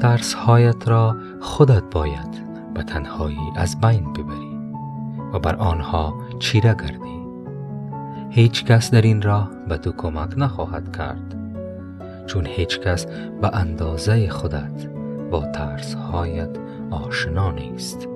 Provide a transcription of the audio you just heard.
ترسهایت را خودت باید به تنهایی از بین ببری و بر آنها چیره گردی. هیچ کس در این راه به تو کمک نخواهد کرد چون هیچ کس به اندازه خودت با ترسهایت آشنا نیست.